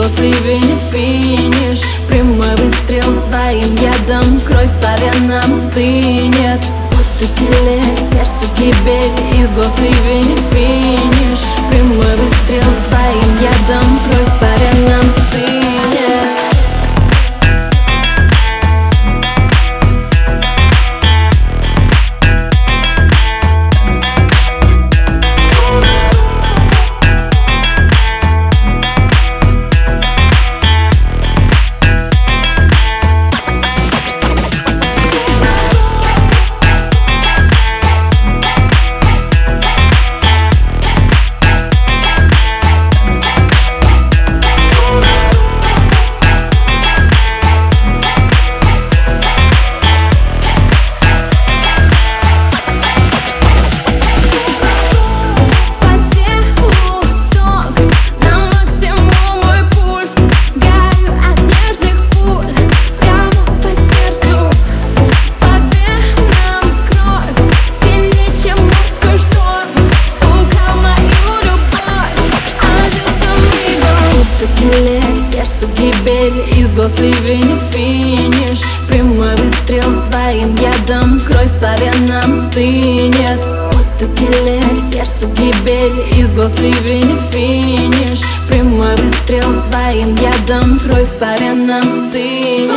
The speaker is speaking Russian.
гос ливень финиш Прямой выстрел своим ядом Кровь по венам стынет. Киллер, сердце гибель Из гос ливень финиш Прямой выстрел своим ядом Кровь сердце гибель. Из гос ливень финиш. Прямой выстрел своим ядом. Кровь по венам стынет. Киллер, в сердце гибель. Из гос ливень финиш. Прямой выстрел своим ядом. Кровь по венам стынет